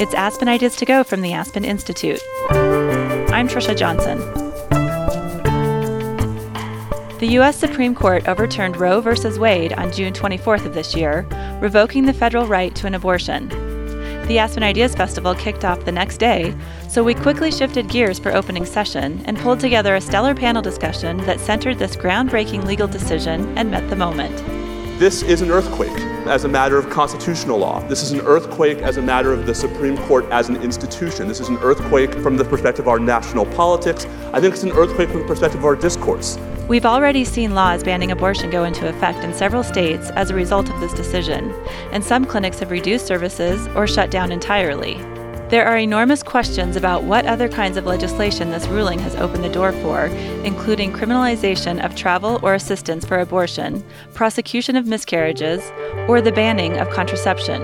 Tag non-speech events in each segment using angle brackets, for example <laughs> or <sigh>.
It's Aspen Ideas to Go from the Aspen Institute. I'm Trisha Johnson. The U.S. Supreme Court overturned Roe v. Wade on June 24th of this year, revoking the federal right to an abortion. The Aspen Ideas Festival kicked off the next day, so we quickly shifted gears for opening session and pulled together a stellar panel discussion that centered this groundbreaking legal decision and met the moment. This is an earthquake as a matter of constitutional law. This is an earthquake as a matter of the Supreme Court as an institution. This is an earthquake from the perspective of our national politics. I think it's an earthquake from the perspective of our discourse. We've already seen laws banning abortion go into effect in several states as a result of this decision, and some clinics have reduced services or shut down entirely. There are enormous questions about what other kinds of legislation this ruling has opened the door for, including criminalization of travel or assistance for abortion, prosecution of miscarriages, or the banning of contraception.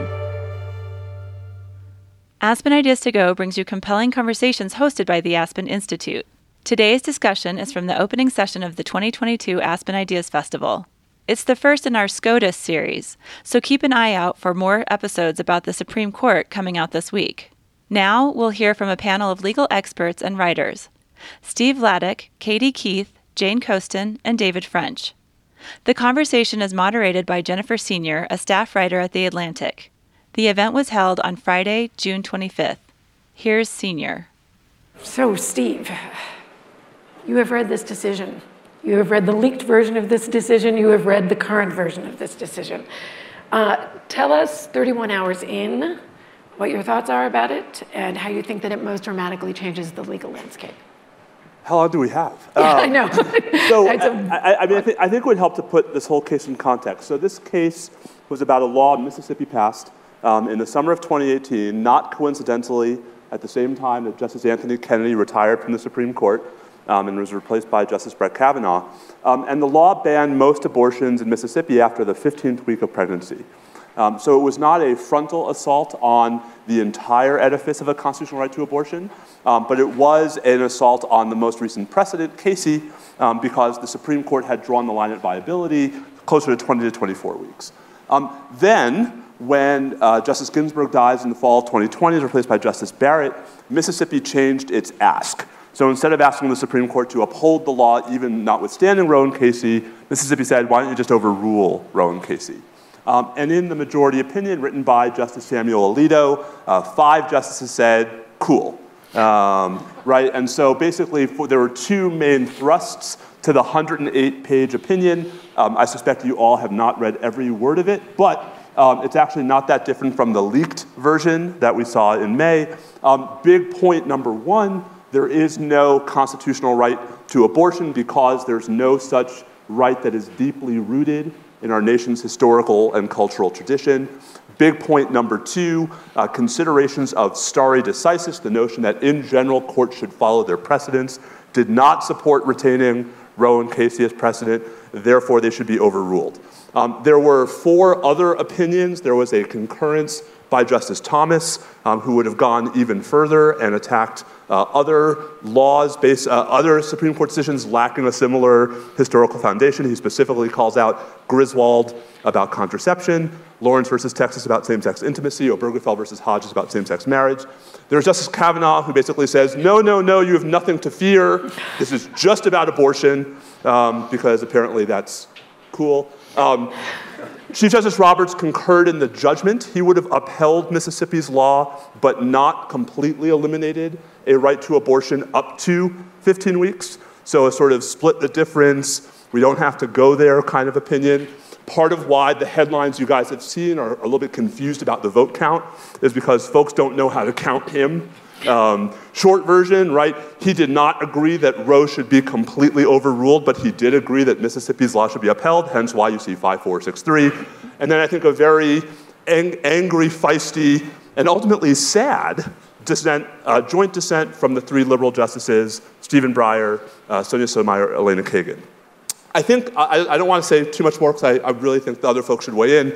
Aspen Ideas to Go brings you compelling conversations hosted by the Aspen Institute. Today's discussion is from the opening session of the 2022 Aspen Ideas Festival. It's the first in our SCOTUS series, so keep an eye out for more episodes about the Supreme Court coming out this week. Now we'll hear from a panel of legal experts and writers Steve Vladeck, Katie Keith, Jane Coaston, and David French. The conversation is moderated by Jennifer Senior, a staff writer at The Atlantic. The event was held on Friday, June 25th. Here's Senior. So, Steve, you have read this decision. You have read the leaked version of this decision. You have read the current version of this decision. Uh, tell us, 31 hours in, what your thoughts are about it and how you think that it most dramatically changes the legal landscape. How long do we have? <laughs> Yeah, um, <laughs> <laughs> I know. so, I, I, mean, I, th- I, think it would help to put this whole case in context. So, this case was about a law Mississippi passed um, in the summer of 2018, not coincidentally at the same time that Justice Anthony Kennedy retired from the Supreme Court um, and was replaced by Justice Brett Kavanaugh. Um, and the law banned most abortions in Mississippi after the 15th week of pregnancy. Um, so it was not a frontal assault on the entire edifice of a constitutional right to abortion, um, but it was an assault on the most recent precedent, Casey, um, because the Supreme Court had drawn the line at viability closer to 20 to 24 weeks. Um, then, when uh, Justice Ginsburg dies in the fall of 2020, is replaced by Justice Barrett, Mississippi changed its ask. So instead of asking the Supreme Court to uphold the law, even notwithstanding Roe and Casey, Mississippi said, why don't you just overrule Roe and Casey? Um, and in the majority opinion written by Justice Samuel Alito, uh, five justices said, cool. Um, right? And so basically, for, there were two main thrusts to the 108 page opinion. Um, I suspect you all have not read every word of it, but um, it's actually not that different from the leaked version that we saw in May. Um, big point number one there is no constitutional right to abortion because there's no such right that is deeply rooted in our nation's historical and cultural tradition. Big point number two uh, considerations of stare decisis, the notion that in general courts should follow their precedents, did not support retaining Roe and Casey as precedent, therefore they should be overruled. Um, there were four other opinions. There was a concurrence by Justice Thomas, um, who would have gone even further and attacked uh, other laws based, uh, other Supreme Court decisions lacking a similar historical foundation. He specifically calls out Griswold about contraception, Lawrence versus Texas about same sex intimacy, Obergefell versus Hodges about same sex marriage. There's Justice Kavanaugh, who basically says, no, no, no, you have nothing to fear. This is just about abortion, um, because apparently that's cool. Um, Chief Justice Roberts concurred in the judgment. He would have upheld Mississippi's law, but not completely eliminated a right to abortion up to 15 weeks. So, a sort of split the difference, we don't have to go there kind of opinion. Part of why the headlines you guys have seen are a little bit confused about the vote count is because folks don't know how to count him. Um, short version, right? He did not agree that Roe should be completely overruled, but he did agree that Mississippi's law should be upheld, hence why you see 5463. And then I think a very ang- angry, feisty, and ultimately sad dissent, uh, joint dissent from the three liberal justices, Stephen Breyer, uh, Sonia Sotomayor, Elena Kagan. I think, I, I don't want to say too much more because I, I, really think the other folks should weigh in.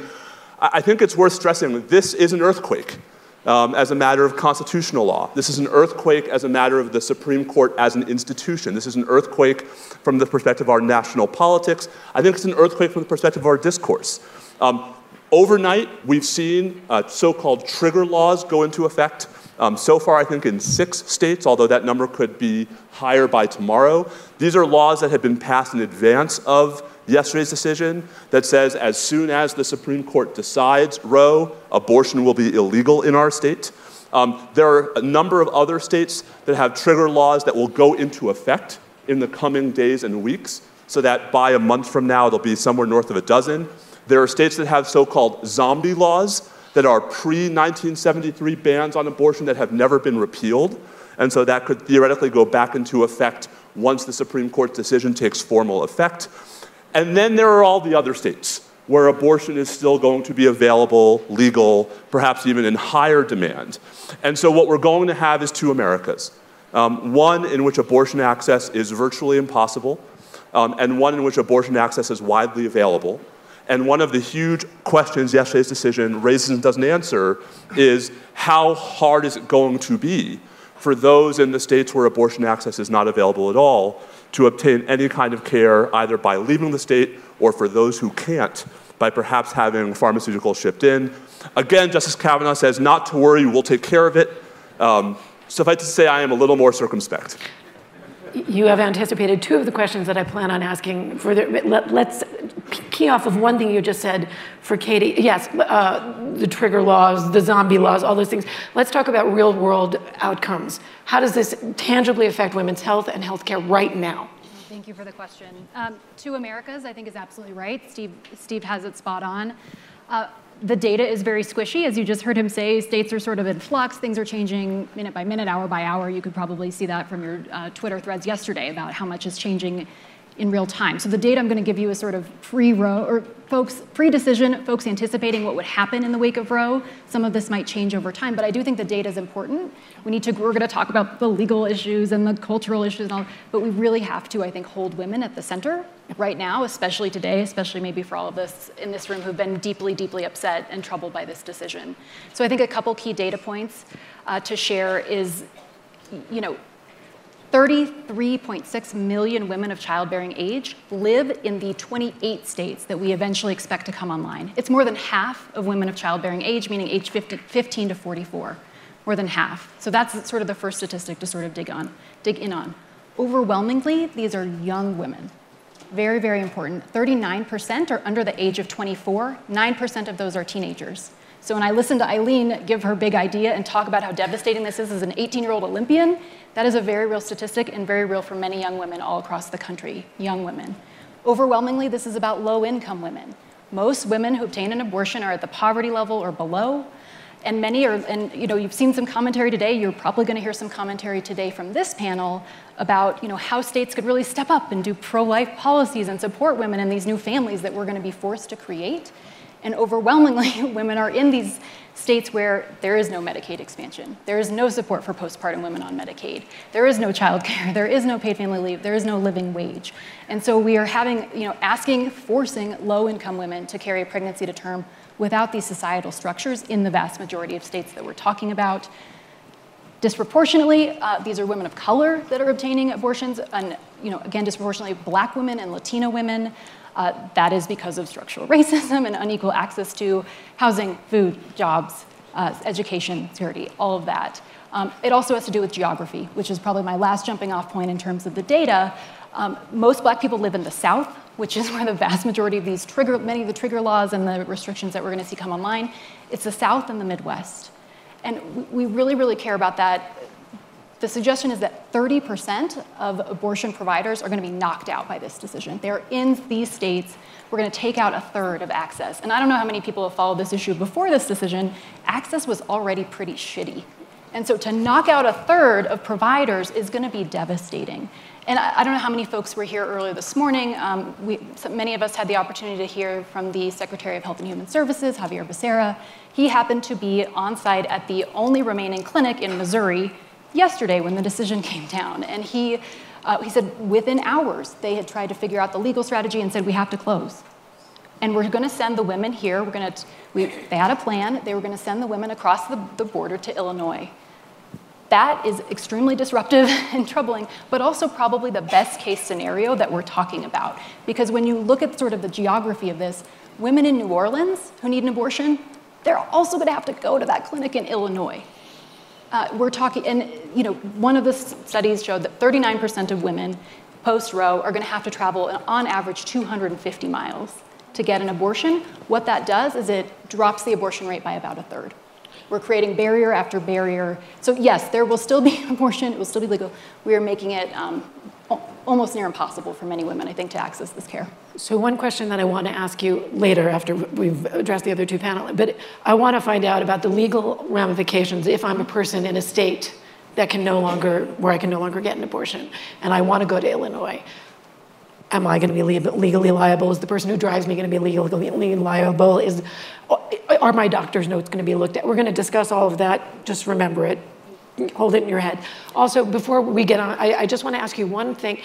I, I think it's worth stressing this is an earthquake um, as a matter of constitutional law. This is an earthquake as a matter of the Supreme Court as an institution. This is an earthquake from the perspective of our national politics. I think it's an earthquake from the perspective of our discourse. Um, Overnight, we've seen uh, so called trigger laws go into effect. Um, so far, I think in six states, although that number could be higher by tomorrow. These are laws that have been passed in advance of yesterday's decision that says as soon as the Supreme Court decides Roe, abortion will be illegal in our state. Um, there are a number of other states that have trigger laws that will go into effect in the coming days and weeks, so that by a month from now, there'll be somewhere north of a dozen. There are states that have so called zombie laws that are pre 1973 bans on abortion that have never been repealed. And so that could theoretically go back into effect once the Supreme Court decision takes formal effect. And then there are all the other states where abortion is still going to be available, legal, perhaps even in higher demand. And so what we're going to have is two Americas. Um, one in which abortion access is virtually impossible, um, and one in which abortion access is widely available. And one of the huge questions yesterday's decision raises and doesn't answer is how hard is it going to be for those in the states where abortion access is not available at all to obtain any kind of care either by leaving the state or for those who can't by perhaps having pharmaceuticals shipped in. Again, Justice Kavanaugh says not to worry, we'll take care of it. Um, suffice to say, I am a little more circumspect. You have anticipated two of the questions that I plan on asking. For the, let, us key off of one thing you just said for Katie. Yes, uh, the trigger laws, the zombie laws, all those things. Let's talk about real world outcomes. How does this tangibly affect women's health and healthcare right now? Thank you for the question. Um, two Americas, I think, is absolutely right. Steve, Steve has it spot on. Uh, the data is very squishy. As you just heard him say, states are sort of in flux. Things are changing minute by minute, hour by hour. You could probably see that from your uh, Twitter threads yesterday about how much is changing in real time. So the data I'm going to give you is sort of pre Roe or folks pre-decision, folks anticipating what would happen in the wake of Roe. Some of this might change over time, but I do think the data is important. We need to we're going to talk about the legal issues and the cultural issues and all, but we really have to I think hold women at the center right now, especially today, especially maybe for all of us in this room who've been deeply deeply upset and troubled by this decision. So I think a couple key data points uh, to share is you know 33.6 million women of childbearing age live in the 28 states that we eventually expect to come online. It's more than half of women of childbearing age, meaning age 50, 15 to 44, more than half. So that's sort of the first statistic to sort of dig on, dig in on. Overwhelmingly, these are young women. Very, very important. 39% are under the age of 24. 9% of those are teenagers. So when I listen to Eileen give her big idea and talk about how devastating this is as an 18 year old Olympian, that is a very real statistic and very real for many young women all across the country, young women. Overwhelmingly, this is about low income women. Most women who obtain an abortion are at the poverty level or below. And many are, and you know, you've seen some commentary today, you're probably going to hear some commentary today from this panel about you know, how states could really step up and do pro life policies and support women in these new families that we're going to be forced to create. And overwhelmingly, <laughs> women are in these states where there is no Medicaid expansion. There is no support for postpartum women on Medicaid. There is no child care. <laughs> There is no paid family leave. There is no living wage. And so we are having, you know, asking, forcing low income women to carry a pregnancy to term without these societal structures in the vast majority of states that we're talking about. Disproportionately, uh, these are women of color that are obtaining abortions, and you know, again, disproportionately black women and Latina women. Uh, that is because of structural <laughs> racism and unequal access to housing, food, jobs, uh, education, security, all of that. Um, it also has to do with geography, which is probably my last jumping off point in terms of the data. Um, most black people live in the South, which is <laughs> where the vast majority of these trigger, many of the trigger laws and the restrictions that we're going to see come online. It's the South and the Midwest. And we really, really care about that the suggestion is that 30% of abortion providers are going to be knocked out by this decision. They're in these states. We're going to take out a third of access. And I don't know how many people have followed this issue before this decision. Access was already pretty shitty. And so to knock out a third of providers is going to be devastating. And I, don't know how many folks were here earlier this morning. Um, we, so many of us had the opportunity to hear from the Secretary of Health and Human Services, Xavier Becerra. He happened to be on site at the only remaining clinic in Missouri yesterday when the decision <laughs> came down. And he, uh, he said within hours they had tried to figure out the legal strategy and said we have to close. And we're going to send the women here. We're going to, we, they had a plan. They were going to send the women across the, the border to Illinois. That is extremely disruptive <laughs> and troubling, but also probably the best case scenario that we're talking about. Because when you look at sort of the geography of this, women in New Orleans who need an abortion, they're also going to have to go to that clinic in Illinois. Uh, we're talking, and you know, one of the studies showed that 39% of women post Roe are going to have to travel on average 250 miles to get an abortion. What that does is it drops the abortion rate by about a third. We're creating barrier after barrier. So yes, there will still be <laughs> abortion. It will still be legal. We are making it um, almost near impossible for many women, I think, to access this care. So one question that I want to ask you later after we've addressed the other two panelists, but I want to find out about the legal ramifications if I'm a person in a state that can no longer, where I can no longer get an abortion, and I want to go to Illinois. Am I going to be legally liable? Is the person who drives me going to be legally liable? Is, are my doctor's notes going to be looked at? We're going to discuss all of that. Just remember it hold it in your head. Also, before we get on, I, I just want to ask you one thing.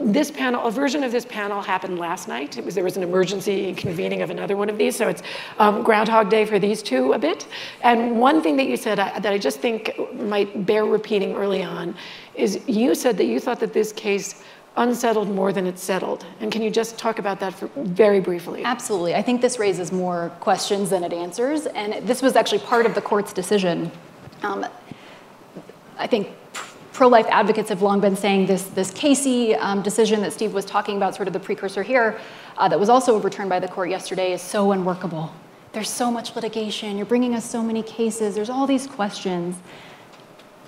This panel, a version of this panel happened last night. It was there was an emergency convening of another one of these, so it's um, Groundhog Day for these two a bit. And one thing that you said uh, that I just think might bear repeating early on is you said that you thought that this case unsettled more than it settled. And can you just talk about that for, very briefly? Absolutely. I think this raises more questions than it answers. And this was actually part of the court's decision. Um, I think pro-life advocates have long been saying this, this Casey um, decision that Steve was talking about, sort of the precursor here, uh, that was also overturned by the court yesterday, is so unworkable. There's so much litigation. You're bringing us so many cases. There's all these questions.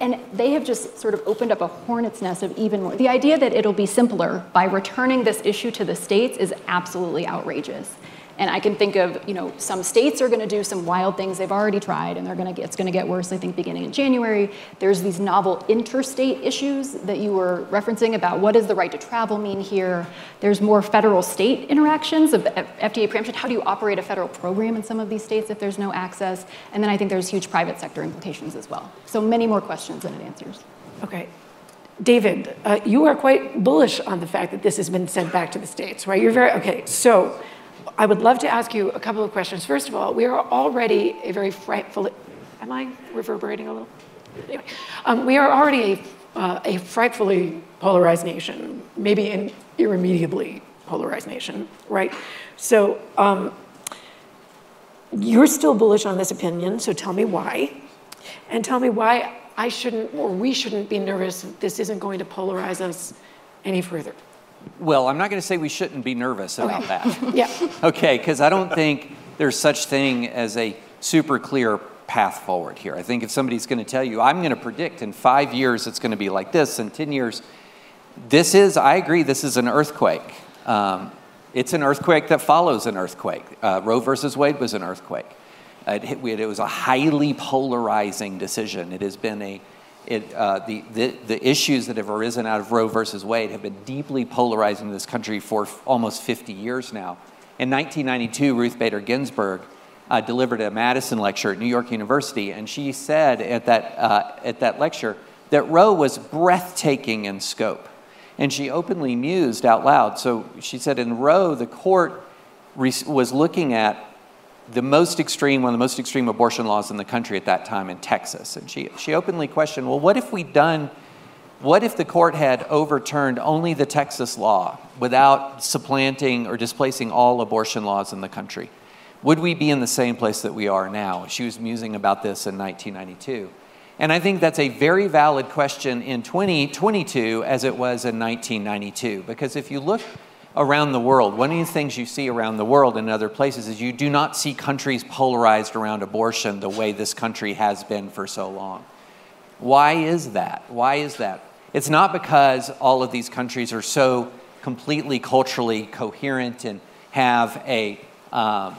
And they have just sort of opened up a hornet's nest of even more. The idea that it'll be simpler by returning this issue to the states is absolutely outrageous. And I can think of, you know, some states are going to do some wild things they've already tried, and they're going to get, it's going to get worse. I think beginning in January, there's these novel interstate issues that you were referencing about what does the right to travel mean here. There's more federal-state interactions of FDA preemption. How do you operate a federal program in some of these states if there's no access? And then I think there's huge private sector implications as well. So many more questions than it answers. Okay. David, uh, you are quite bullish on the fact that this has been sent back to the states, right? You're very okay. So I would love to ask you a couple of questions. First of all, we are already a very frightful. Am I reverberating a little? Anyway, um, we are already a, uh, a frightfully polarized nation, maybe an irremediably polarized nation, right? So um, you're still bullish on this opinion, so tell me why. And tell me why I shouldn't, or we shouldn't be nervous this isn't going to polarize us any further. Well, I'm not going to say we shouldn't be nervous about that. <laughs> yeah. Okay, because I don't think there's such thing as a super clear path forward here. I think if somebody's going to tell you, I'm going to predict in five years it's going to be like this, in 10 years, this is, I agree, this is an earthquake. Um, it's an earthquake that follows an earthquake. Uh, Roe versus Wade was an earthquake. It, it, was a highly polarizing decision. It has been a it, uh, the, the, the, issues that have arisen out of Roe versus Wade have been deeply polarizing this country for f- almost 50 years now. In 1992, Ruth Bader Ginsburg uh, delivered a Madison lecture at New York University, and she said at that, uh, at that lecture that Roe was breathtaking in scope. And she openly mused out loud. So she said in Roe, the court re- was looking at the most extreme, one of the most extreme abortion laws in the country at that time in Texas. And she, she openly questioned, well, what if we'd done, what if the court had overturned only the Texas law without supplanting or displacing all abortion laws in the country? Would we be in the same place that we are now? She was musing about this in 1992. And I think that's a very valid question in 2022 as it was in 1992. Because if you look around the world. One of the things you see around the world and other places is you do not see countries polarized around abortion the way this country has been for so long. Why is that? Why is that? It's not because all of these countries are so completely culturally coherent and have a um,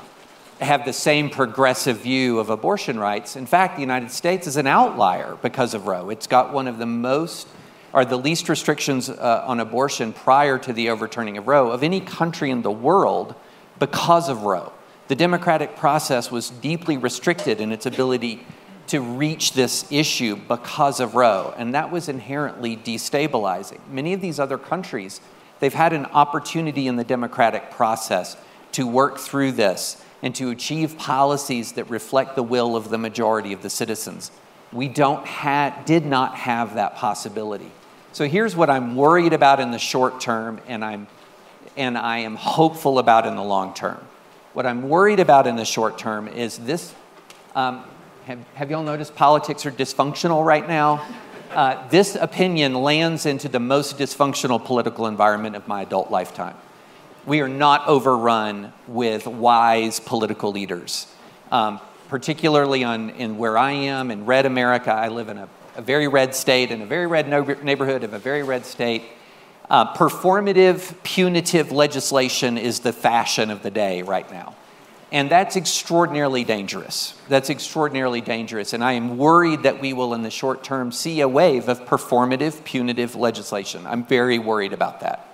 have the same progressive view of abortion rights. In fact, the United States is an outlier because of Roe. It's got one of the most are the least restrictions uh, on abortion prior to the overturning of Roe of any country in the world because of Roe. The democratic process was deeply restricted in its ability to reach this issue because of Roe, and that was inherently destabilizing. Many of these other countries, they've had an opportunity in the democratic process to work through this and to achieve policies that reflect the will of the majority of the citizens. We don't ha- did not have that possibility. So here's what I'm worried about in the short term and I'm and I am hopeful about in the long term. What I'm worried about in the short term is this. Um, have, have y'all noticed politics are dysfunctional right now? Uh, this opinion lands into the most dysfunctional political environment of my adult lifetime. We are not overrun with wise political leaders. Um, particularly on, in where I am in red America, I live in a, a very red state, in a very red no- neighborhood of a very red state. Uh, performative, punitive legislation is the fashion of the day right now. And that's extraordinarily dangerous. That's extraordinarily dangerous. And I am worried that we will, in the short term, see a wave of performative, punitive legislation. I'm very worried about that.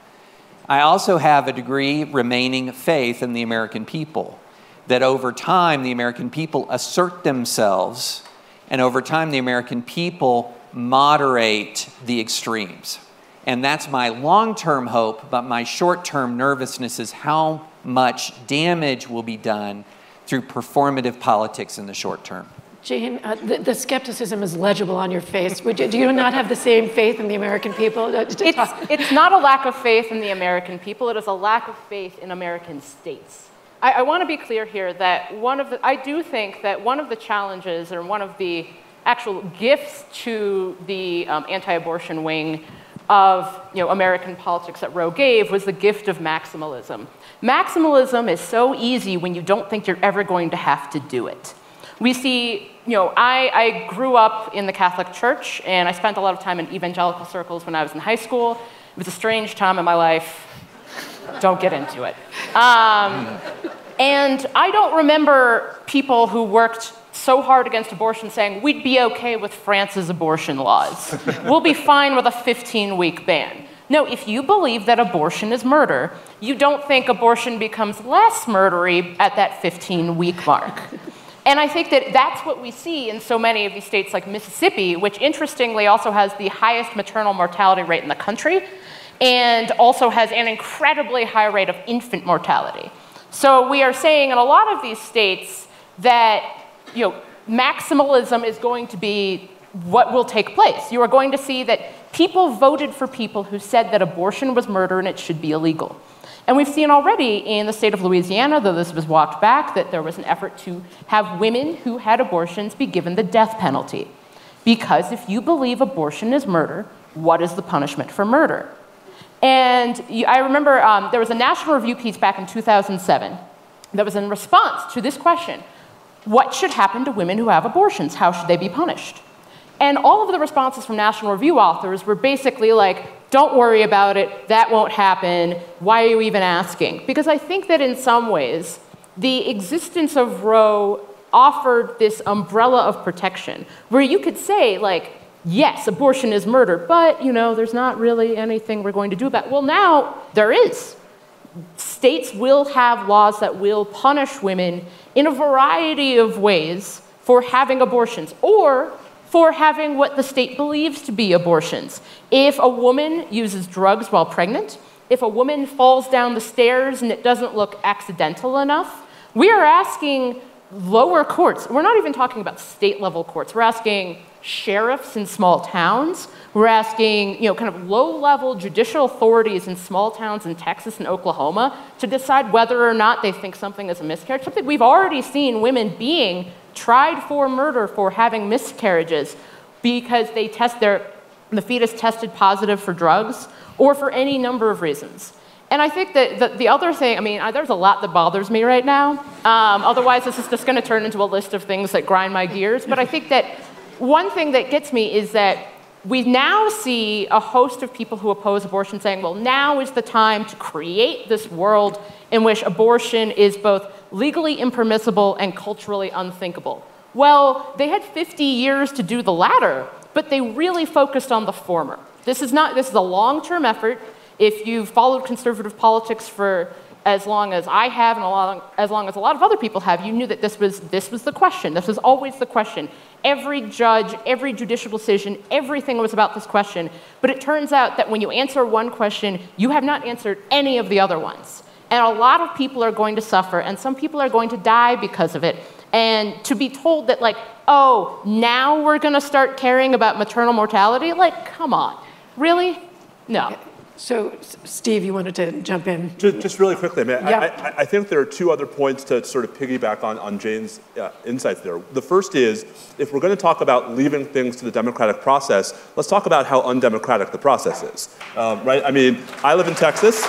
I also have a degree remaining faith in the American people, that over time, the American people assert themselves, and over time, the American people moderate the extremes. And that's my long term hope, but my short term nervousness is how much damage will be done through performative politics in the short term. Jane, uh, the, the, skepticism is legible on your face. You, do you not have the same faith in the American people? Uh, it's, it's, not a lack of faith in the American people, it is a lack of faith in American states. I, I want to be clear here that one of the, I do think that one of the challenges or one of the actual gifts to the um, anti abortion wing of you know, American politics that Roe gave was the gift of maximalism. Maximalism is so easy when you don't think you're ever going to have to do it. We see, you know, I, I grew up in the Catholic Church and I spent a lot of time in evangelical circles when I was in high school. It was a strange time in my life. Don't get into it. Um, and I don't remember people who worked so hard against abortion saying we'd be okay with France's abortion laws. we'll be fine with a 15 week ban. No, if you believe that abortion is murder, you don't think abortion becomes less murdery at that 15 week mark. And I think that that's what we see in so many of these states like Mississippi, which interestingly also has the highest maternal mortality rate in the country and also has an incredibly high rate of infant mortality. So we are saying in a lot of these states that you know, maximalism is going to be what will take place. You are going to see that people voted for people who said that abortion was murder and it should be illegal. And we've seen already in the state of Louisiana, though this was walked back, that there was an effort to have women who had abortions be given the death penalty. Because if you believe abortion is murder, what is the punishment for murder? And I remember um, there was a National Review piece back in 2007 that was in response to this question What should happen to women who have abortions? How should they be punished? And all of the responses from National Review authors were basically like, don't worry about it, that won't happen, why are you even asking? Because I think that in some ways, the existence of Roe offered this umbrella of protection where you could say, like, yes, abortion is murder, but, you know, there's not really anything we're going to do about it. Well, now there is. States will have laws that will punish women in a variety of ways for having abortions or for having what the state believes to be abortions. If a woman uses drugs while pregnant, if a woman falls down the stairs and it doesn't look accidental enough, we are asking lower courts, we're not even talking about state level courts, we're asking sheriffs in small towns, we're asking, you know, kind of low level judicial authorities in small towns in Texas and Oklahoma to decide whether or not they think something is a miscarriage. Something we've already seen women being tried for murder for having miscarriages because they test their, the fetus tested positive for drugs or for any number of reasons. And I think that the, the other thing, I mean, there's a lot that bothers me right now. Um, otherwise, this is just going to turn into a list of things that grind my gears. But I think that one thing that gets me is that we now see a host of people who oppose abortion saying, well, now is the time to create this world in which abortion is both legally impermissible and culturally unthinkable. Well, they had 50 years to do the latter, but they really focused on the former. This is not this is a long-term effort. If you've followed conservative politics for as long as I have and as long as a lot of other people have, you knew that this was, this was the question. This was always the question. Every judge, every judicial decision, everything was about this question. But it turns out that when you answer one question, you have not answered any of the other ones. And a lot of people are going to suffer, and some people are going to die because of it. And to be told that, like, oh, now we're going to start caring about maternal mortality, like, come on. Really? No. So, Steve, you wanted to jump in? Just, just really quickly, I mean, I- Yeah. I, I think there are two other points to sort of piggyback on, on Jane's uh, insights there. The first is, if we're going to talk about leaving things to the democratic process, let's talk about how undemocratic the process is, um, right? I mean, I live in Texas.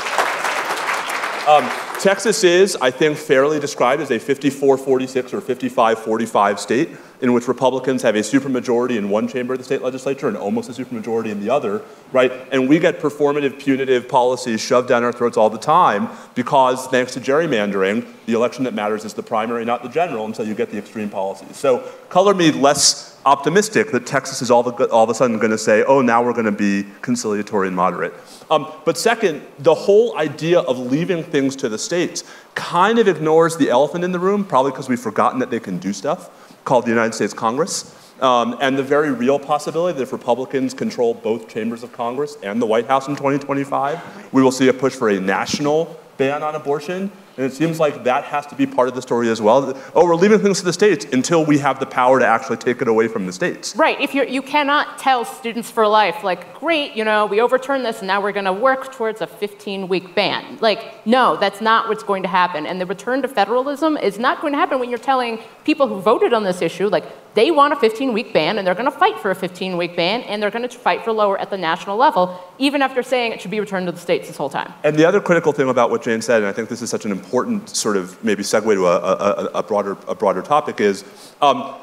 Um, Texas is, I think, fairly described as a 54-46 or 55-45 state in which Republicans have a supermajority in one chamber of the state legislature and almost a supermajority in the other, right? And we get performative, punitive policies shoved down our throats all the time because, thanks to gerrymandering, the election that matters is the primary, not the general, and so you get the extreme policies. So color me less optimistic that Texas is all, the, all of a sudden going to say, oh, now we're going to be conciliatory and moderate. Um, but second, the whole idea of leaving things to the states kind of ignores the elephant in the room, probably because we've forgotten that they can do stuff, called the United States Congress. Um, and the very real possibility that if Republicans control both chambers of Congress and the White House in 2025, we will see a push for a national ban on abortion. And it seems like that has to be part of the story as well. Oh, we're leaving things to the states until we have the power to actually take it away from the states. Right. If you're, you cannot tell students for life, like, great, you know, we overturned this and now we're going to work towards a 15 week ban. Like, no, that's not what's going to happen. And the return to federalism is not going to happen when you're telling people who voted on this issue, like, they want a 15 week ban and they're going to fight for a 15 week ban and they're going to fight for lower at the national level, even after saying it should be returned to the states this whole time. And the other critical thing about what Jane said, and I think this is such an important sort of maybe segue to a, a, a broader, a broader topic, is um,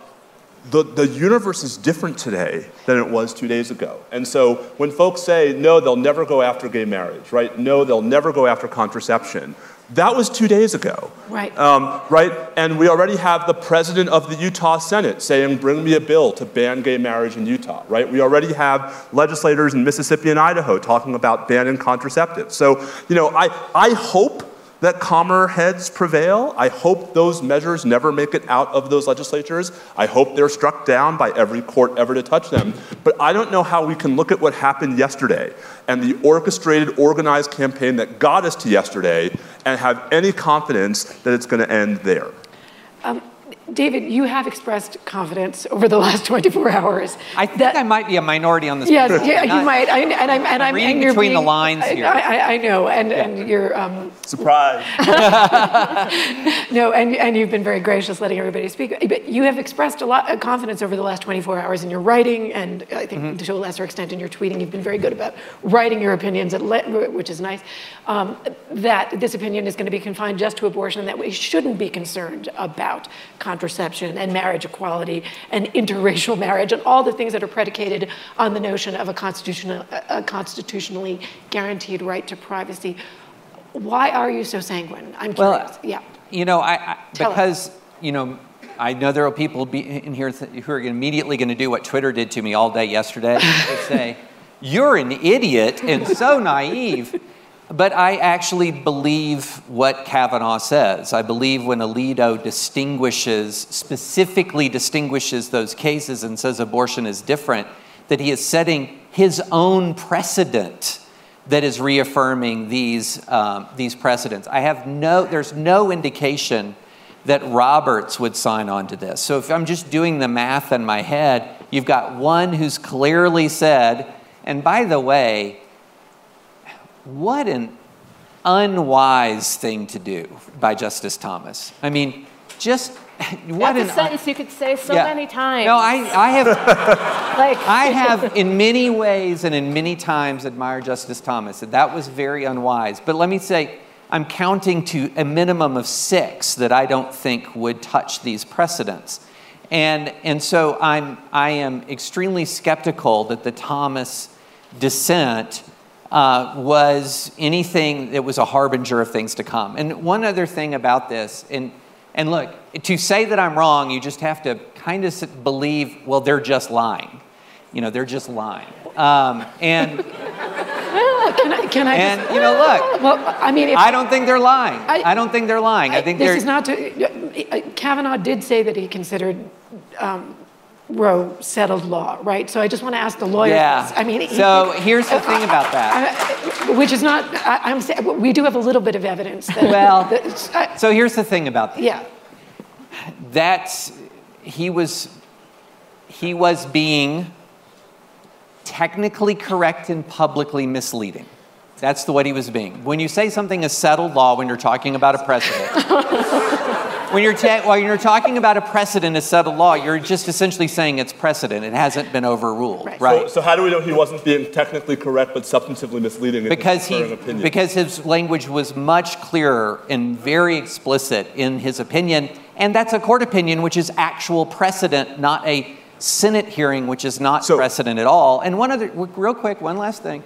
the, the universe is different today than it was two days ago. And so when folks say, no, they'll never go after gay marriage, right? No, they'll never go after contraception. That was two days ago. Right. Um, right? And we already have the president of the Utah Senate saying, bring me a bill to ban gay marriage in Utah, right? We already have legislators in Mississippi and Idaho talking about banning contraceptives. So, you know, I, I hope that calmer heads prevail. I hope those measures never make it out of those legislatures. I hope they're struck down by every court ever to touch them. But I don't know how we can look at what happened yesterday and the orchestrated, organized campaign that got us to yesterday and have any confidence that it's going to end there. Um, David, you have expressed confidence over the last <laughs> 24 hours. I think that- I might be a minority on this. Yes, panel. yeah, you might. I, and I'm, and I'm, reading and you're between the lines I- here. I, I, I know, and, and you're, um, Surprise. <laughs> <laughs> no, and, and you've been very gracious letting everybody speak. But you have expressed a lot of confidence over the last 24 hours in your writing, and I think Mm-hmm. to a lesser extent in your tweeting. You've been very good about writing your opinions, at le- which is nice. Um, that this opinion is going to be confined just to abortion, and that we shouldn't be concerned about contraception and marriage equality and interracial marriage and all the things that are predicated on the notion of a constitutional, a constitutionally guaranteed right to privacy. Why are you so sanguine? I'm Well, curious. yeah. You know, I, I Tell us. because you know, I know there are people be, in here who are immediately going to do what Twitter did to me all day yesterday. they say, "You're an idiot and so naive." But I actually believe what Kavanaugh says. I believe when Alito distinguishes, specifically distinguishes those cases and says abortion is different, that he is setting his own precedent that is reaffirming these, um, these precedents. I have no, there's no indication that Roberts would sign on to this. So if I'm just doing the math in my head, you've got one who's clearly said, and by the way, what an unwise thing to do by Justice Thomas. I mean, just <laughs> what That's an a sentence you could say so Yeah. many times. No, I, I have <laughs> like, <laughs> I have, in many ways and in many times, admired Justice Thomas, and that was very unwise. But let me say, I'm counting to a minimum of six that I don't think would touch these precedents. And, and so I'm, I am extremely skeptical that the Thomas dissent uh, was anything that was a harbinger of things to come. And one other thing about this, and, and look, to say that I'm wrong, you just have to kind of believe, well, they're just lying. You know, they're just lying. Um, and, <laughs> Can I, can I and, just, you know, look, well, I mean, if, I don't think they're lying. I- I, don't think they're lying. I, think this is not to, uh, Kavanaugh did say that he considered um, Roe settled law, right? So I just want to ask the lawyer. Yeah. I mean, he- So here's the thing about that. Uh, which is not, I, I'm saying, we do have a little bit of evidence that. Well, that- uh, So here's the thing about that. yeah, That's he was he was being technically correct and publicly misleading. That's the what he was being. When you say something is settled law when you're talking about a precedent, <laughs> when you're ta- while you're talking about a precedent as settled law, you're just essentially saying it's precedent. It hasn't been overruled, right? So, so how do we know he wasn't being technically correct but substantively misleading in because his he opinion? because his language was much clearer and very explicit in his opinion, and that's a court opinion, which is actual precedent, not a Senate hearing, which is not So- precedent at all. And one other, real quick, one last thing.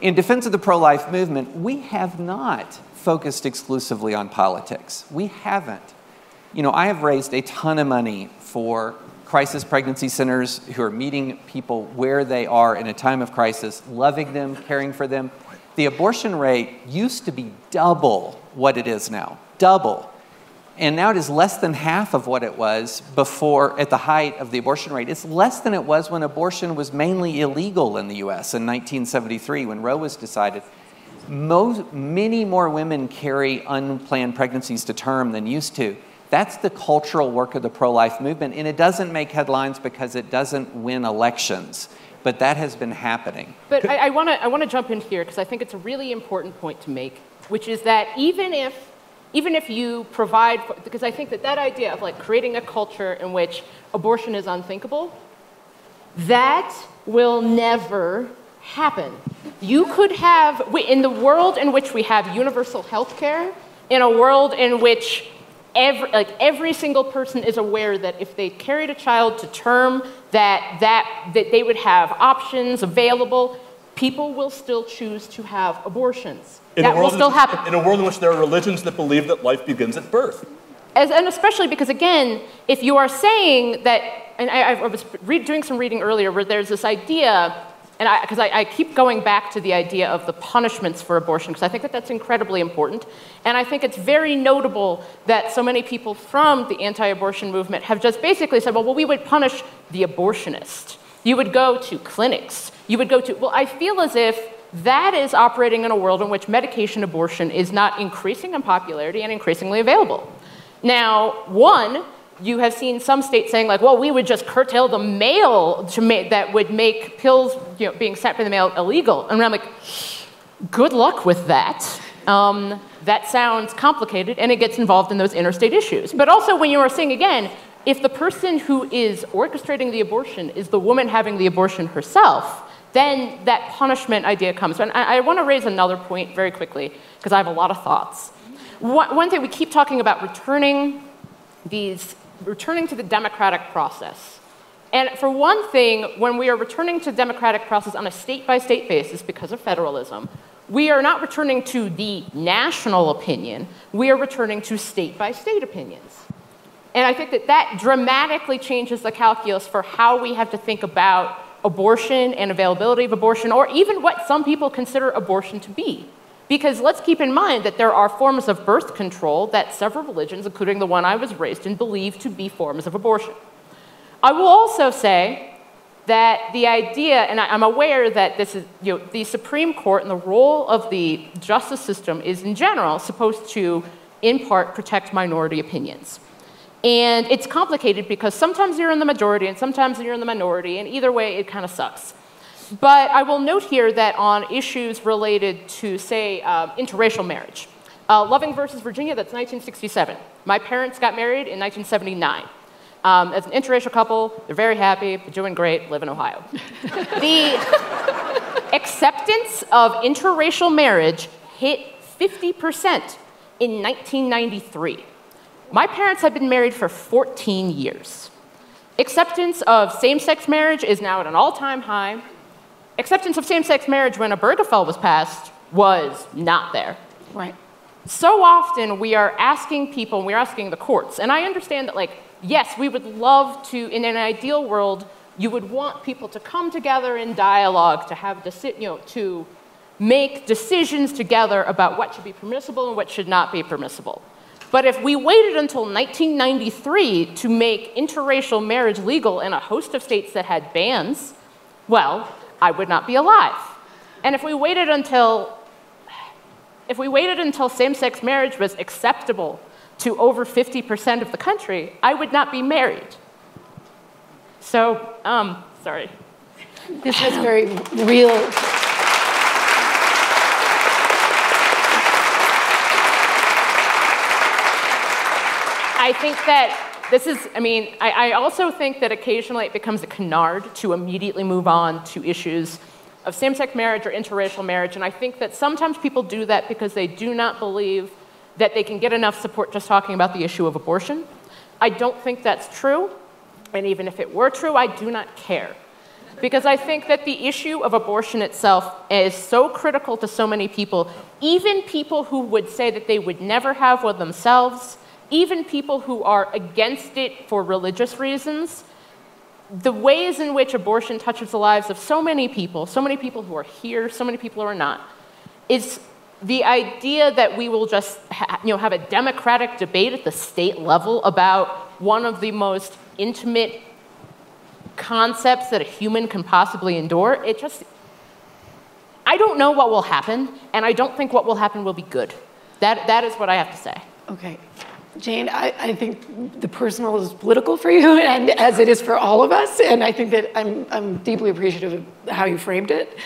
In defense of the pro life movement, we have not focused exclusively on politics. We haven't. You know, I have raised a ton of money for crisis pregnancy centers who are meeting people where they are in a time of crisis, loving them, caring for them. The abortion rate used to be double what it is now, double. And now it is less than half of what it was before, at the height of the abortion rate. It's less than it was when abortion was mainly illegal in the US in 1973 when Roe was decided. Most, many more women carry unplanned pregnancies to term than used to. That's the cultural work of the pro life movement, and it doesn't make headlines because it doesn't win elections. But that has been happening. But I, I want to jump in here because I think it's a really important point to make, which is that even if, even if you provide, because I think that that idea of like creating a culture in which abortion is unthinkable, that will never happen. You could have, in the world in which we have universal health care, in a world in which every, like every single person is aware that if they carried a child to term, that, that, that they would have options available, people will still choose to have abortions. in that will still in, happen. In a world in which there are religions that believe that life begins at birth. As, and especially because, again, if you are saying that, and I, I was re- doing some reading earlier where there's this idea, and because I, I, keep going back to the idea of the punishments for abortion, because I think that that's incredibly important. And I think it's very notable that so many people from the anti abortion movement have just basically said, well, well, we would punish the abortionist. You would go to clinics. You would go to, well, I feel as if that is operating in a world in which medication abortion is not increasing in popularity and increasingly available. Now, one, you have seen some states saying like, well, we would just curtail the mail ma- that would make pills you know, being sent by the mail illegal. And I'm like, good luck with that. Um, that sounds complicated, and it gets involved in those interstate issues. But also, when you are saying again, if the person who is orchestrating the abortion is the woman having the abortion herself, then that punishment idea comes. And I, I want to raise another point very quickly because I have a lot of thoughts. One thing we keep talking about returning these, returning to the democratic process. And for one thing, when we are returning to democratic process on a state by state basis because of federalism, we are not returning to the national opinion, we are returning to state by state opinions. And I think that that dramatically changes the calculus for how we have to think about abortion and availability of abortion, or even what some people consider abortion to be. Because let's keep in mind that there are forms of birth control that several religions, including the one I was raised in, believe to be forms of abortion. I will also say that the idea, and I, am aware that this is, you know, the Supreme Court and the role of the justice system is in general supposed to, in part, protect minority opinions. And it's complicated because sometimes you're in the majority and sometimes you're in the minority, and either way, it kind of sucks. But I will note here that on issues related to, say, uh, interracial marriage, uh, Loving versus Virginia, that's 1967. My parents got married in 1979. Um, as an interracial couple, they're very happy, they're doing great, live in Ohio. <laughs> the acceptance of interracial marriage hit 50% in 1993. My parents had been married for 14 years. Acceptance of same sex marriage is now at an all time high. Acceptance of same sex marriage when Obergefell was passed was not there. Right. So often we are asking people, we're asking the courts, and I understand that, like, yes, we would love to, in an ideal world, you would want people to come together in dialogue, to have, deci- you know, to make decisions together about what should be permissible and what should not be permissible. But if we waited until 1993 to make interracial marriage legal in a host of states that had bans, well, I would not be alive. And if we waited until if we waited until same-sex marriage was acceptable to over 50% of the country, I would not be married. So, um, sorry. This is very real. I think that this is, I mean, I, I also think that occasionally it becomes a canard to immediately move on to issues of same sex marriage or interracial marriage. And I think that sometimes people do that because they do not believe that they can get enough support just talking about the issue of abortion. I don't think that's true. And even if it were true, I do not care. Because I think that the issue of abortion itself is so critical to so many people, even people who would say that they would never have one themselves, even people who are against it for religious reasons. The ways in which abortion touches the lives of so many people, so many people who are here, so many people who are not, is the idea that we will just you know, have a democratic debate at the state level about one of the most intimate concepts that a human can possibly endure, it just, I don't know what will happen, and I don't think what will happen will be good. That, that is what I have to say. Okay. Jane, I, I think the personal is political for you, <laughs> and as it is for all of us, and I think that I'm, I'm deeply appreciative of how you framed it.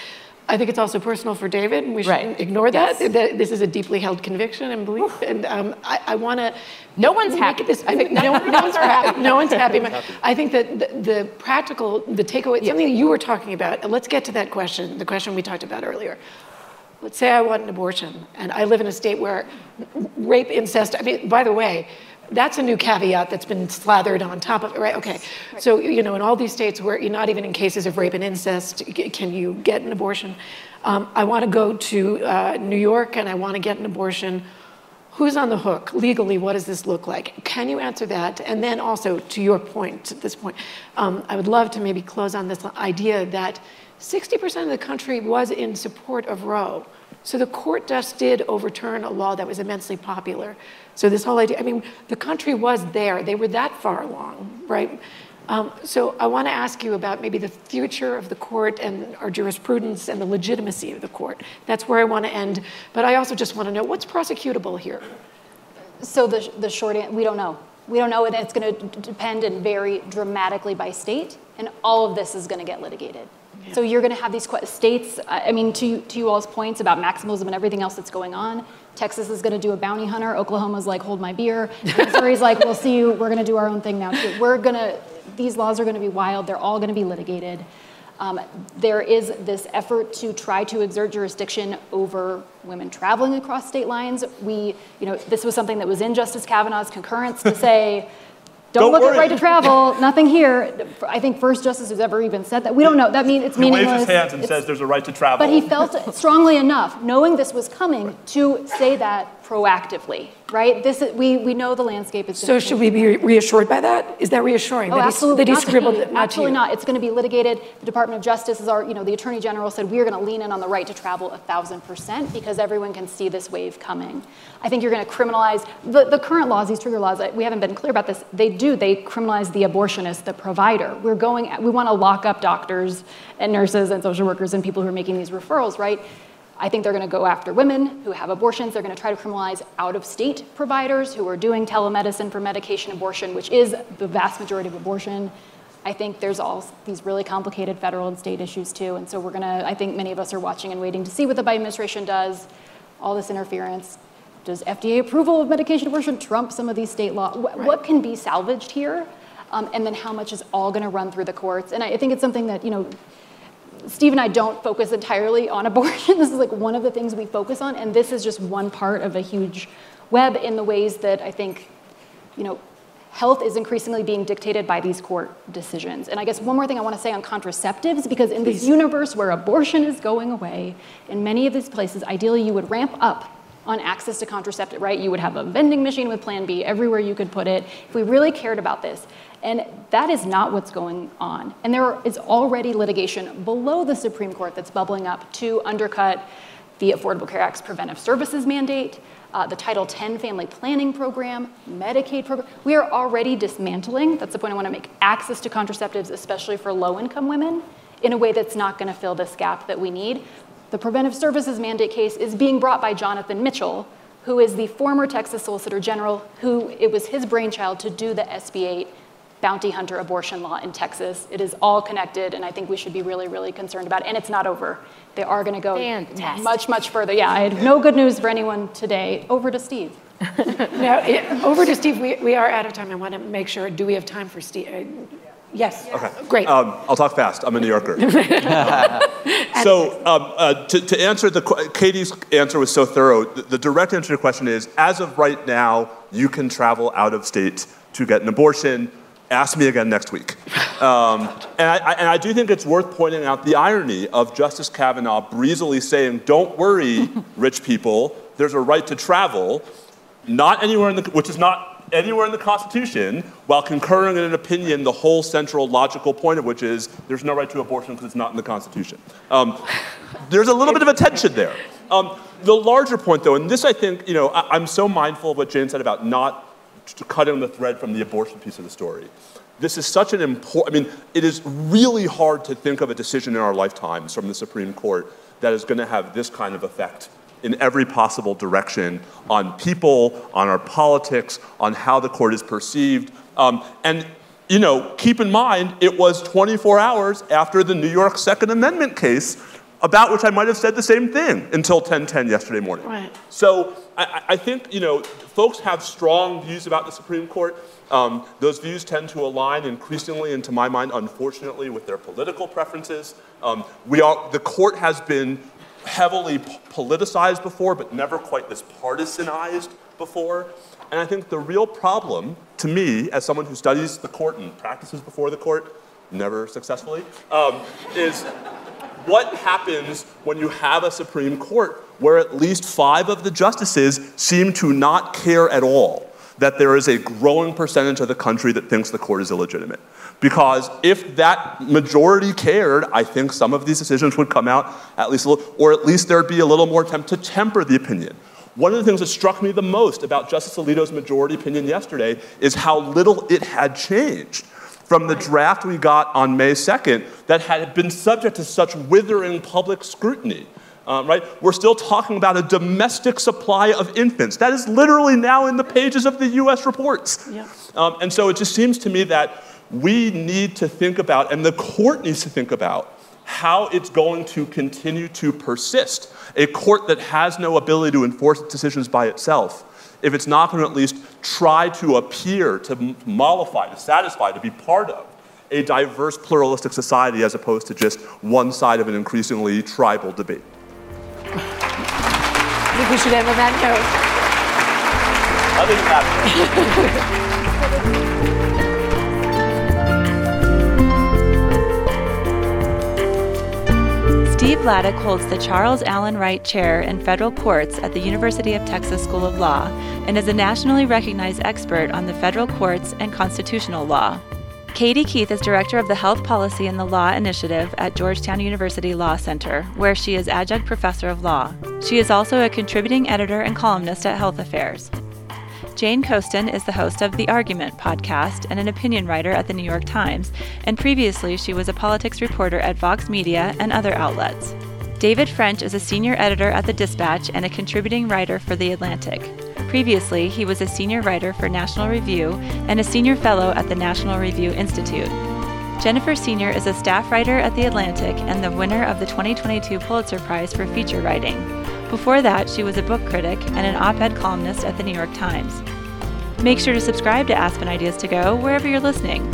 I think it's also personal for David, and we shouldn't Right. ignore that. Yes. that. This is a deeply held conviction and belief, and um, I, I want to. No one's happy. This, I think no, <laughs> no one's happy. No one's happy. <laughs> I think that the, the practical, the takeaway, something that you were talking about. And let's get to that question. The question we talked about earlier. Let's say I want an abortion, and I live in a state where rape, incest. I mean, by the way. That's a new caveat that's been slathered on top of it, right? Okay. So, you know, in all these states where you're not even in cases of rape and incest, can you get an abortion? Um, I want to go to uh, New York and I want to get an abortion. Who's on the hook? Legally, what does this look like? Can you answer that? And then also, to your point, at this point, um, I would love to maybe close on this idea that 60% of the country was in support of Roe. So the court just did overturn a law that was immensely popular. So this whole idea, I mean, the country was there. They were that far along, right? Um, so I want to ask you about maybe the future of the court and our jurisprudence and the legitimacy of the court. That's where I want to end. But I also just want to know what's prosecutable here. So the, the short answer, we don't know. We don't know, and it's going to depend and vary dramatically by state, and all of this is going to get litigated. So you're going to have these states. I I mean, to to you all's points about maximalism and everything else that's going on. Texas is going to do a bounty hunter. Oklahoma's like, hold my beer. <laughs> Missouri's like, we'll see you. We're going to do our own thing now too. We're going to. These laws are going to be wild. They're all going to be litigated. Um, there is this effort to try to exert jurisdiction over women traveling across state lines. We, you know, this was something that was in Justice Kavanaugh's concurrence to <laughs> say, don't, Don't look worry. at right to travel, <laughs> nothing here. I think first justice has ever even said that. We don't know. That means it's He waves meaningless. his hands and It's- says there's a right to travel. but he felt strongly enough, knowing this was coming, to say that proactively, right? This is, we, we know the landscape is So should we be reassured by that? Is that reassuring? Oh, that he- absolutely. That he not to scribbled not Absolutely not. It's going to be litigated. The Department of Justice is our, you know, the Attorney General said we're going to lean in on the right to travel a thousand percent because everyone can see this wave coming. I think you're going to criminalize the, the current laws, these trigger laws. We haven't been clear about this. They do. They criminalize the abortionist, the provider. We're going. We want to lock up doctors and nurses and social workers and people who are making these referrals, right? I think they're going to go after women who have abortions. They're going to try to criminalize out of state providers who are doing telemedicine for medication abortion, which is the vast majority of abortion. I think there's all these really complicated federal and state issues too. And so we're going to, I think many of us are watching and waiting to see what the Biden administration does, all this interference. Does FDA approval of medication abortion trump some of these state laws? What, what can be salvaged here? Um, and then how much is all going to run through the courts? And I think it's something that, you know, Steve and I don't focus entirely on abortion. <laughs> This is like one of the things we focus on, and this is just one part of a huge web in the ways that I think, you know, health is increasingly being dictated by these court decisions. And I guess one more thing I want to say on contraceptives, because in this universe where abortion is going away, in many of these places, ideally you would ramp up on access to contraceptive, right? You would have a vending machine with Plan B everywhere you could put it if we really cared about this. And that is not what's going on. And there is already litigation below the Supreme Court that's bubbling up to undercut the Affordable Care Act's preventive services mandate, uh, the Title X family planning program, Medicaid program. We are already dismantling, that's the point I want to make, access to contraceptives, especially for low income women, in a way that's not going to fill this gap that we need. The preventive services mandate case is being brought by Jonathan Mitchell, who is the former Texas Solicitor General, who it was his brainchild to do the SB 8 bounty hunter abortion law in Texas. It is all connected, and I think we should be really, really concerned about it. And it's not over. They are going to go Fantastic. much, much further. Yeah, I had no good news for anyone today. Over to Steve. <laughs> now, it, over to Steve. We, we are out of time. I want to make sure. Do we have time for Steve? Uh, Yes. Okay. Great. Um, I'll talk fast. I'm a New Yorker. <laughs> <laughs> so, um, uh, to, to, answer the Katie's answer was so thorough. The, the, direct answer to your question is: as of right now, you can travel out of state to get an abortion. Ask me again next week. <laughs> Um, and, I, I, and I do think it's worth pointing out the irony of Justice Kavanaugh breezily saying, "Don't worry, rich people. There's a right to travel." Not anywhere in the, which is not anywhere in the Constitution while concurring in an opinion the whole central logical point of which is there's no right to abortion because it's not in the Constitution. Um, there's a little bit of a tension there. Um, the larger point, though, and this I think, you know, I, am so mindful of what Jane said about not cutting the thread from the abortion piece of the story. This is such an important, I mean, it is really hard to think of a decision in our lifetimes from the Supreme Court that is going to have this kind of effect in every possible direction on people, on our politics, on how the court is perceived. Um, and you know, keep in mind, it was 24 hours after the New York Second Amendment case, about which I might have said the same thing until 10:10 yesterday morning. Right. So I, I, think you know, folks have strong views about the Supreme Court. Um, those views tend to align increasingly, and to my mind, unfortunately, with their political preferences. Um, we are, the court has been heavily politicized before, but never quite this partisanized before. And I think the real problem, to me, as someone who studies the court and practices before the court, never successfully, um, is what happens when you have a Supreme Court where at least five of the justices seem to not care at all that there is a growing percentage of the country that thinks the court is illegitimate. Because if that majority cared, I think some of these decisions would come out at least little, or at least there'd be a little more attempt to temper the opinion. One of the things that struck me the most about Justice Alito's majority opinion yesterday is how little it had changed from the draft we got on May 2nd that had been subject to such withering public scrutiny. Um, right? We're still talking about a domestic supply of infants. That is literally now in the pages of the US reports. Yeah. Um, and so it just seems to me that we need to think about, and the court needs to think about, how it's going to continue to persist. A court that has no ability to enforce its decisions by itself, if it's not going to at least try to appear, to mollify, to satisfy, to be part of a diverse, pluralistic society as opposed to just one side of an increasingly tribal debate. I think we should end on that note. Other than that. Steve Vladeck holds the Charles Allen Wright Chair in Federal Courts at the University of Texas School of Law and is a nationally recognized expert on the federal courts and constitutional law. Katie Keith is director of the Health Policy and the Law Initiative at Georgetown University Law Center, where she is adjunct professor of law. She is also a contributing editor and columnist at Health Affairs. Jane Coaston is the host of The Argument podcast and an opinion writer at The New York Times, and previously she was a politics reporter at Vox Media and other outlets. David French is a senior editor at The Dispatch and a contributing writer for The Atlantic. Previously, he was a senior writer for National Review and a senior fellow at the National Review Institute. Jennifer Senior is a staff writer at The Atlantic and the winner of the 2022 Pulitzer Prize for feature writing. Before that, she was a book critic and an op ed columnist at the New York Times. Make sure to subscribe to Aspen Ideas to Go wherever you're listening.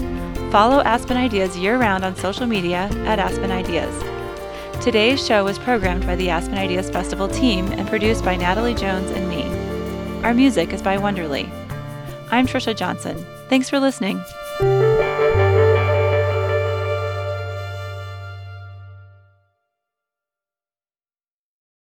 Follow Aspen Ideas year round on social media at Aspen Ideas. Today's show was programmed by the Aspen Ideas Festival team and produced by Natalie Jones and me. Our music is by Wonderly. I'm Trisha Johnson. Thanks for listening.